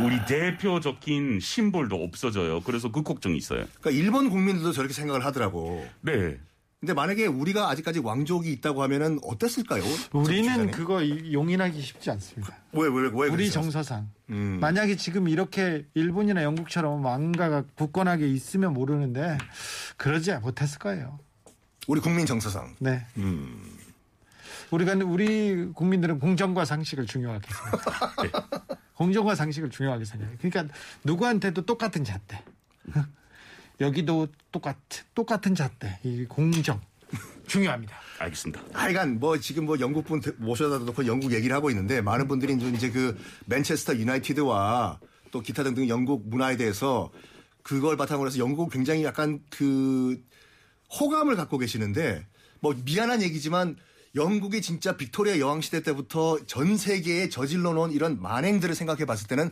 우리 대표적인 심볼도 없어져요. 그래서 그 걱정이 있어요. 그러니까 일본 국민들도 저렇게 생각을 하더라고. 네. 근데 만약에 우리가 아직까지 왕족이 있다고 하면은 어땠을까요? 우리는? 그거 이- 용인하기 쉽지 않습니다. 왜, 왜, 왜 우리 그랬어요? 정서상 음. 만약에 지금 이렇게 일본이나 영국처럼 왕가가 굳건하게 있으면 모르는데 그러지 못했을 거예요. 우리 국민 정서상. 네. 음. 우리가 우리 국민들은 공정과 상식을 중요하게 생각해요. 네. 공정과 상식을 중요하게 생각해요. 그러니까 누구한테도 똑같은 잣대. 여기도 똑같 똑같은 잣대. 이 공정 중요합니다. 알겠습니다. 하여간 뭐 지금 뭐 영국 분 모셔다 놓고 영국 얘기를 하고 있는데 많은 분들이 좀 이제 그 맨체스터 유나이티드와 또 기타 등등 영국 문화에 대해서 그걸 바탕으로 해서 영국 굉장히 약간 그 호감을 갖고 계시는데 뭐 미안한 얘기지만 영국이 진짜 빅토리아 여왕 시대 때부터 전 세계에 저질러 놓은 이런 만행들을 생각해 봤을 때는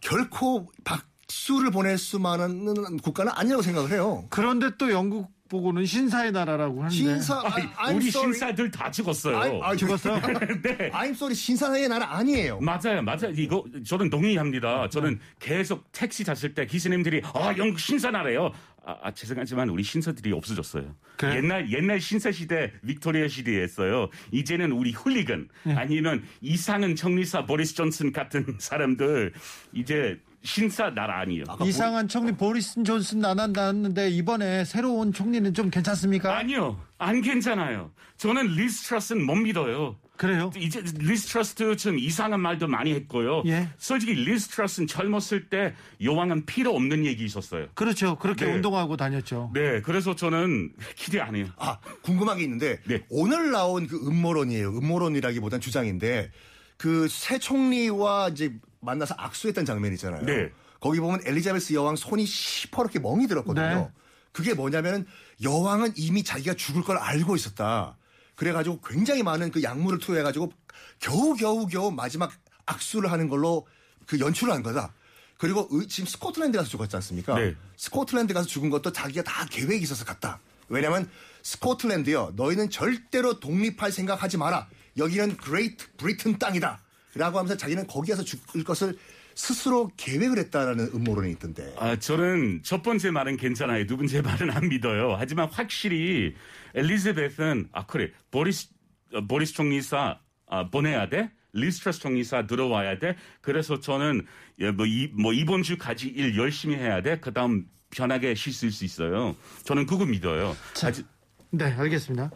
결코 박 수를 보낼 수만은 국가는 아니라고 생각을 해요. 그런데 또 영국 보고는 신사의 나라라고 하는데 신사 아, I'm 우리 sorry. 신사들 다 죽었어요. I'm, 아, 죽었어요? 네. I'm sorry 신사의 나라 아니에요. 맞아요, 맞아요. 이거 저는 동의합니다. 저는 계속 택시 탔을 때 기사님들이 아 영국 신사나래요. 아, 아, 죄송하지만 우리 신사들이 없어졌어요. 그래요? 옛날 옛날 신사 시대 빅토리아 시대였어요. 이제는 우리 훌리건 아니면 이상한 총리사 보리스 존슨 같은 사람들 이제 신사 나라 아니에요. 이상한 총리 보리스 존슨 나난 나왔는데 이번에 새로운 총리는 좀 괜찮습니까? 아니요, 안 괜찮아요. 저는 리즈 트러스는 못 믿어요. 그래요? 이제 리즈 트러스도 좀 이상한 말도 많이 했고요. 예. 솔직히 리즈 트러스는 젊었을 때 여왕은 필요 없는 얘기 있었어요. 그렇죠. 그렇게 네. 운동하고 다녔죠. 네, 그래서 저는 기대 안 해요. 아, 궁금한 게 있는데 네. 오늘 나온 그 음모론이에요. 음모론이라기보단 주장인데 그 새 총리와 이제 만나서 악수했던 장면 있잖아요. 네. 거기 보면 엘리자베스 여왕 손이 시퍼렇게 멍이 들었거든요. 네. 그게 뭐냐면 여왕은 이미 자기가 죽을 걸 알고 있었다. 그래가지고 굉장히 많은 그 약물을 투여해가지고 겨우 겨우 겨우 마지막 악수를 하는 걸로 그 연출을 한 거다. 그리고 의- 지금 스코틀랜드 가서 죽었지 않습니까? 네. 스코틀랜드 가서 죽은 것도 자기가 다 계획이 있어서 갔다. 왜냐면 스코틀랜드요. 너희는 절대로 독립할 생각하지 마라. 여기는 그레이트 브리튼 땅이다. 라고 하면서 자기는 거기 가서 죽을 것을 스스로 계획을 했다라는 음모론이 있던데. 아, 저는 첫 번째 말은 괜찮아요. 두 번째 말은 안 믿어요. 하지만 확실히 엘리자베스는 아 그래 보리스 어, 보리스 총리사 아, 보내야 돼. 리즈 트러스 총리사 들어와야 돼. 그래서 저는 예, 뭐, 이, 뭐 이번 주까지 일 열심히 해야 돼. 그다음 편하게 쉴 수 있어요. 저는 그거 믿어요. 하지, 네, 알겠습니다.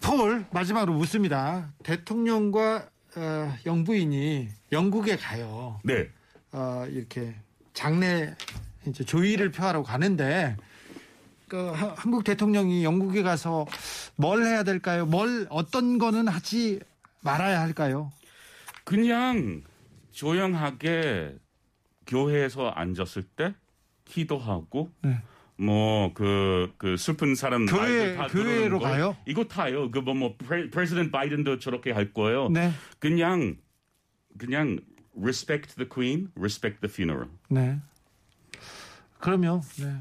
폴 마지막으로 묻습니다. 대통령과 어, 영부인이 영국에 가요. 네. 어, 이렇게 장례 이제 조의를 표하러 가는데 그 하- 한국 대통령이 영국에 가서 뭘 해야 될까요? 뭘 어떤 거는 하지 말아야 할까요? 그냥 조용하게 교회에서 앉았을 때 기도하고 네. 뭐그그 슬픈 사람 교회- 다 교회로. 가요? 이거 타요. 그 뭐 뭐 President 바이든도 저렇게 할 거예요. 네. 그냥 그냥 respect the queen, respect the funeral. 네. 그러면 네.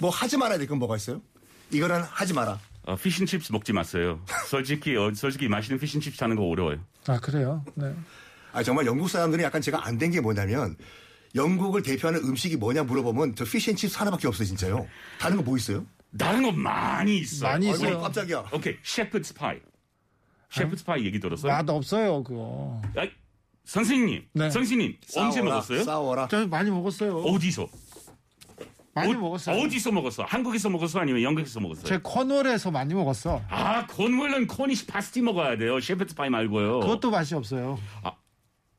뭐 하지 말아야 될 건 뭐가 있어요? 이거는 하지 마라. 어, fish chips 먹지 마세요. 솔직히 어, 솔직히 맛있는 fish chips 하는 거 어려워요. 아 그래요. 네. 아 정말 영국 사람들은 약간 제가 안 된 게 뭐냐면 영국을 대표하는 음식이 뭐냐 물어보면 저 fish and chips 하나밖에 없어요 진짜요. 다른 거 뭐 있어요? 다른 거 많이 있어요. 많이 아이고, 있어요. 깜짝이야. 오케이, shepherd's pie. shepherd's pie 얘기 들었어요? 맛 없어요 그거. 아이, 선생님, 네. 선생님 언제 싸워라, 먹었어요? 싸워라. 저 많이 먹었어요. 어디서? 많이 어- 먹었어요. 어디서 먹었어? 한국에서 먹었어? 아니면 영국에서 먹었어요? 제 커널에서 많이 먹었어. 아, 콘물은 코니시 파스티 먹어야 돼요. 셰프트 파이 말고요. 그것도 맛이 없어요. 아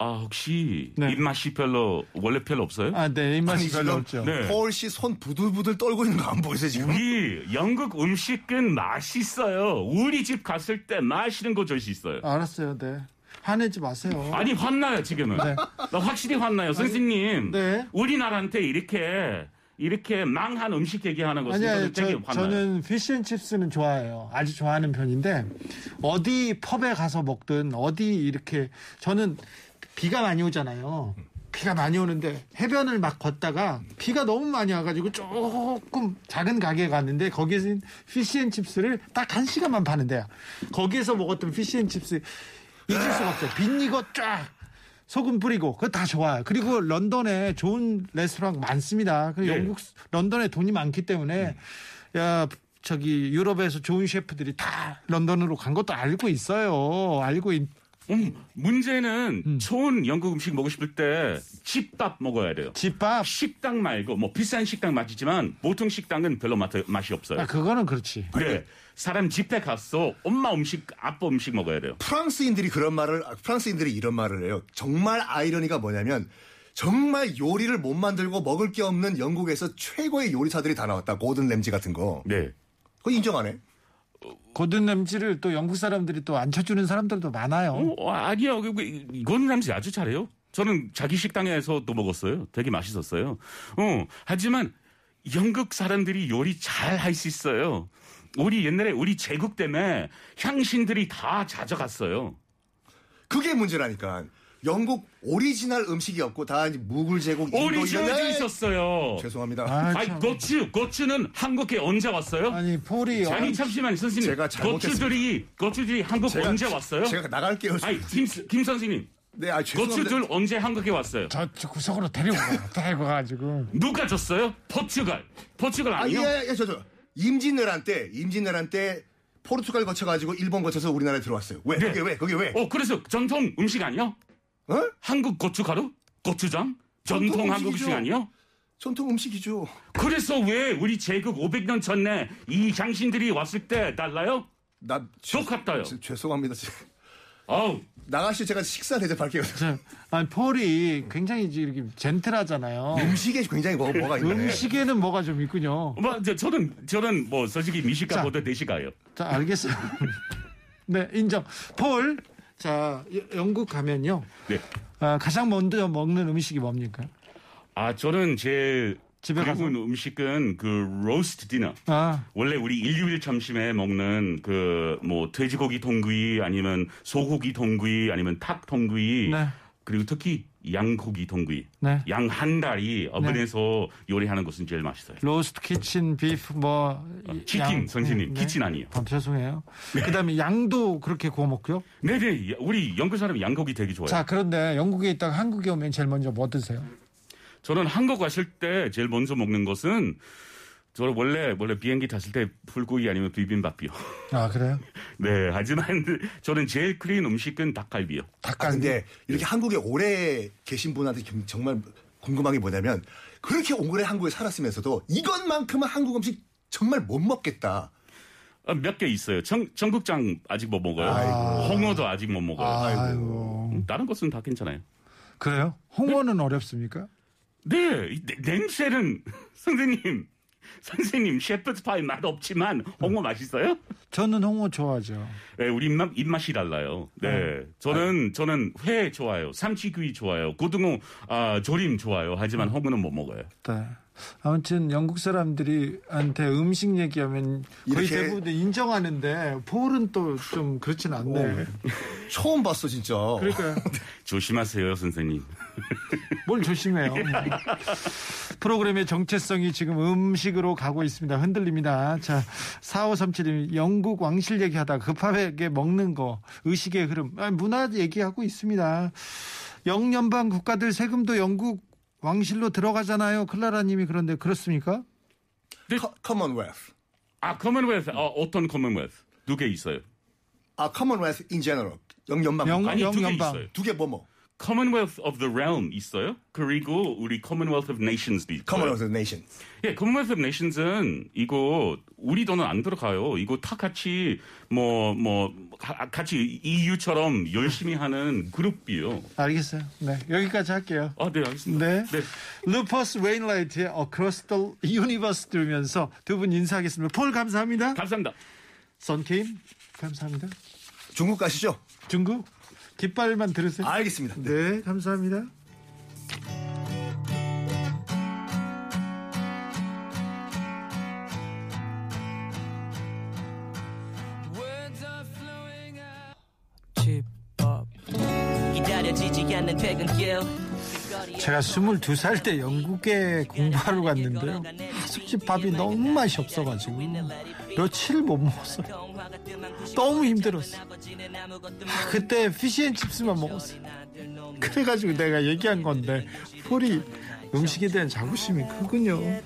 혹시 네. 입맛이 별로 원래 별로 없어요? 아, 네, 입맛이 아니, 별로 없죠. 네. 폴 씨 손 부들부들 떨고 있는 거 안 보이세요 지금? 우리 영국 음식은 맛있어요. 우리 집 갔을 때 맛있는 거 줄 수 있어요. 알았어요, 네. 화내지 마세요. 아니 화나요 지금은. 네. 나 확실히 화나요, 선생님. 네. 우리나라한테 이렇게 이렇게 망한 음식 얘기하는 것은 저는 되게 저, 화나요. 저는 피쉬앤칩스는 좋아해요. 아주 좋아하는 편인데 어디 펍에 가서 먹든 어디 이렇게 저는 비가 많이 오잖아요. 비가 많이 오는데 해변을 막 걷다가 비가 너무 많이 와가지고 조금 작은 가게에 갔는데 거기서 fish and chips를 딱 한 시간만 파는데요. 거기에서 먹었던 fish and chips 잊을 수가 없어요. vinegar 쫙 소금 뿌리고 그거 다 좋아요. 그리고 런던에 좋은 레스토랑 많습니다. 그 네. 영국 런던에 돈이 많기 때문에 야 저기 유럽에서 좋은 셰프들이 다 런던으로 간 것도 알고 있어요. 알고 있, 음, 문제는 좋은 영국 음식 먹고 싶을 때 집밥 먹어야 돼요. 집밥 식당 말고 뭐 비싼 식당 맞지만 보통 식당은 별로 맛, 맛이 없어요. 아, 그거는 그렇지. 그래 사람 집에 가서 엄마 음식 아빠 음식 먹어야 돼요. 프랑스인들이 그런 말을 아, 프랑스인들이 이런 말을 해요. 정말 아이러니가 뭐냐면 정말 요리를 못 만들고 먹을 게 없는 영국에서 최고의 요리사들이 다 나왔다. 고든 램지 같은 거. 네. 그거 인정하네. 고든 램지를 또 영국 사람들이 또 안 쳐주는 사람들도 많아요. 어, 아니요. 그, 그, 이건 남지 아주 잘해요. 저는 자기 식당에서도 먹었어요. 되게 맛있었어요. 어, 하지만 영국 사람들이 요리 잘 할 수 있어요. 우리 옛날에 우리 제국 때문에 향신료들이 다 찾아갔어요. 그게 문제라니까. 영국 오리지널 음식이 없고 다 이제 무굴 제국 인도 오리지널도 있었어요. 죄송합니다. 아, 아니, 참. 고추, 고추는 한국에 언제 왔어요? 아니 폴이 아니, 어- 잠시만, 선생님. 제가 잘못했습니다. 고추들이, 고추들이 한국 언제 왔어요? 제가 나갈게요. 아니, 김, 김 선생님. 네, 아, 죄송합니다. 고추들 언제 한국에 왔어요? 저, 저 구석으로 데리고 가, 데리고 가가지고 누가 줬어요? 포르투갈. 포르투갈 아, 아니요? 예, 예, 저, 저. 임진왜란 때, 임진왜란 때 포르투갈 거쳐가지고 일본 거쳐서 우리나라에 들어왔어요. 왜? 네. 그게 왜? 그게 왜? 어, 그래서 전통 음식 아니요? 어? 한국 고춧가루? 고추장? 전통 전통 한국 음식이죠. 음식 아니요? 전통 음식이죠. 그래서 왜 우리 제국 500년 전에 이 장신들이 왔을 때 달라요? 나. 죄- 죄송합니다. 어우, 나가시 제가 식사 대접할게요. 저, 아니 폴이 굉장히 이렇게 젠틀하잖아요. 음식에 굉장히 뭐, 뭐가 있네. 음식에는 뭐가 좀 있군요. 뭐, 저, 저는, 저는 뭐, 솔직히 미식가보다 대식가예요. 자, 알겠어요. 네, 인정. 폴, 자, 여- 영국 가면요. 네. 아, 가장 먼저 먹는 음식이 뭡니까? 아, 저는 제일 집에 가서? 음식은 그 roast dinner. 아, 원래 우리 일요일 점심에 먹는 그 뭐 돼지고기 통구이 아니면 소고기 통구이 아니면 닭 통구이 네. 그리고 특히 양고기 통구이 네. 양 한 다리 오븐에서 요리하는 것은 제일 맛있어요. roast kitchen beef 뭐 치킨 선생님 kitchen 아니에요. 아, 죄송해요. 그다음에 양도 그렇게 구워 먹고요. 네네 우리 영국 사람이 양고기 되게 좋아해요. 자, 그런데 영국에 있다가 한국에 오면 제일 먼저 뭐 드세요? 저는 한국 왔을 때 제일 먼저 먹는 것은 저는 원래 원래 비행기 탔을 때 불고기 아니면 비빔밥이요. 아, 그래요? 네 하지만 저는 제일 그리운 음식은 닭갈비요. 아, 닭갈비. 근데 이렇게 한국에 오래 계신 분한테 좀- 정말 궁금한 게 뭐냐면 그렇게 오래 한국에 살았으면서도 이것만큼은 한국 음식 정말 못 먹겠다. 몇개 있어요. 청, 청국장 아직 못 먹어요. 홍어도 아직 못 먹어요. 아이고. 음, 다른 것은 다 괜찮아요. 그래요? 홍어는 어렵습니까? 네, 이 내- 냄새는 선생님, 선생님 셰프드 파이 맛 없지만 홍어 맛있어요? 저는 홍어 좋아하죠. 네, 우리 입맛, 입맛이 달라요. 네, 저는 저는 회 좋아요, 삼치구이 좋아요, 고등어 아, 조림 좋아요. 하지만 홍어는 못 먹어요. 네. 아무튼 영국 사람들이한테 음식 얘기하면 거의 이렇게- 대부분 인정하는데 폴은 또 좀 그렇진 않네. 처음 봤어 진짜. 그러니까 조심하세요, 선생님. 뭘 조심해요. 프로그램의 정체성이 지금 음식으로 가고 있습니다. 흔들립니다. 자, 4537님, 영국 왕실 얘기하다 급하게 먹는 거, 의식의 흐름, 아니, 문화 얘기하고 있습니다. 영연방 국가들 세금도 영국 왕실로 들어가잖아요. 클라라님이 그런데 그렇습니까? Com- Commonwealth. 아, Commonwealth, 어, 어떤 Commonwealth? 두 개 있어요. 아 커먼웰스 in general. 영연방 영- 국가. 아니, 두개 영연방. 있어요. 두개 뭐 뭐. Commonwealth of the Realm 있어요. 그리고 우리 Commonwealth of Nations도 있어요. Commonwealth of Nations. 예, Commonwealth of Nations은 이거 우리 돈은 안 들어가요. 이거 다 같이 뭐뭐 같이 EU처럼 열심히 하는 그룹이요. 알겠어요. 네, 여기까지 할게요. 아, 네, 알겠습니다. 네. 네. 루퍼스 웨인라이트의 Across the Universe 들으면서 두 분 인사하겠습니다. 폴 감사합니다. 감사합니다. 선케임 감사합니다. 중국 가시죠? 중국 깃발만 들으세요. 알겠습니다. 네. 네, 감사합니다. 제가 22살 때 영국에 공부하러 갔는데요. 숙집 밥이 너무 맛이 없어가지고 며칠 못 먹었어요. 너무 힘들었어. 아, 그때 피시앤칩스만 먹었어요. 그래가지고 내가 얘기한 건데 폴이 음식에 대한 자부심이 크군요. 네,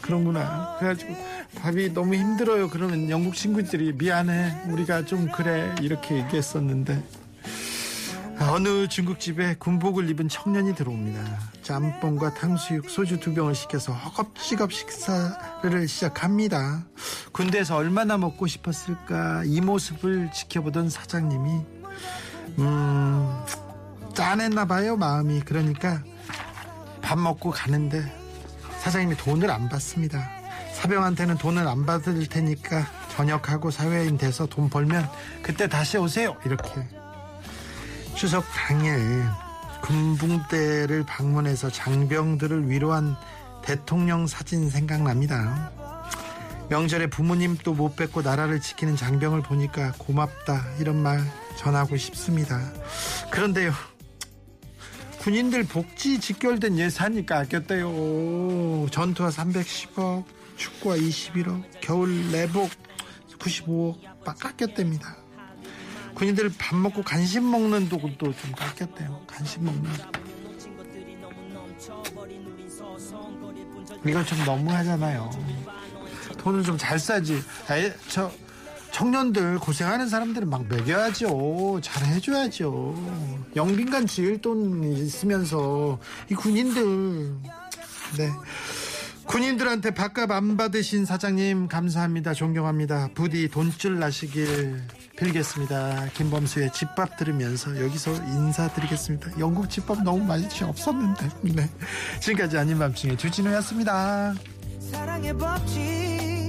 그런구나. 그래가지고 밥이 너무 힘들어요. 그러면 영국 친구들이 미안해. 우리가 좀 그래 이렇게 얘기했었는데 어느 중국집에 군복을 입은 청년이 들어옵니다. 짬뽕과 탕수육, 소주 두 병을 시켜서 허겁지겁 식사를 시작합니다. 군대에서 얼마나 먹고 싶었을까 이 모습을 지켜보던 사장님이 음 짠했나 봐요 마음이 그러니까 밥 먹고 가는데 사장님이 돈을 안 받습니다. 사병한테는 돈을 안 받을 테니까 전역하고 사회인 돼서 돈 벌면 그때 다시 오세요 이렇게 추석 당일 군붕대를 방문해서 장병들을 위로한 대통령 사진 생각납니다. 명절에 부모님도 못 뵙고 나라를 지키는 장병을 보니까 고맙다 이런 말 전하고 싶습니다. 그런데요. 군인들 복지 직결된 예산이 깎였대요. 전투화 310억, 축구화 21억, 겨울 내복 95억 깎였답니다. 군인들 밥 먹고 간식 먹는 돈도 좀 깎였대요. 간식 먹는 돈. 이건 좀 너무하잖아요. 돈을 좀 잘 써야지. 아예 저 청년들 고생하는 사람들은 막 먹여야죠. 잘 해줘야죠. 영빈관 지을 돈 있으면서 이 군인들 네. 군인들한테 밥값 안 받으신 사장님 감사합니다. 존경합니다. 부디 돈줄 나시길 빌겠습니다. 김범수의 집밥 들으면서 여기서 인사드리겠습니다. 영국 집밥 너무 맛이 없었는데. 네. 지금까지 아닌 밤중에 주진우였습니다. 사랑의 법칙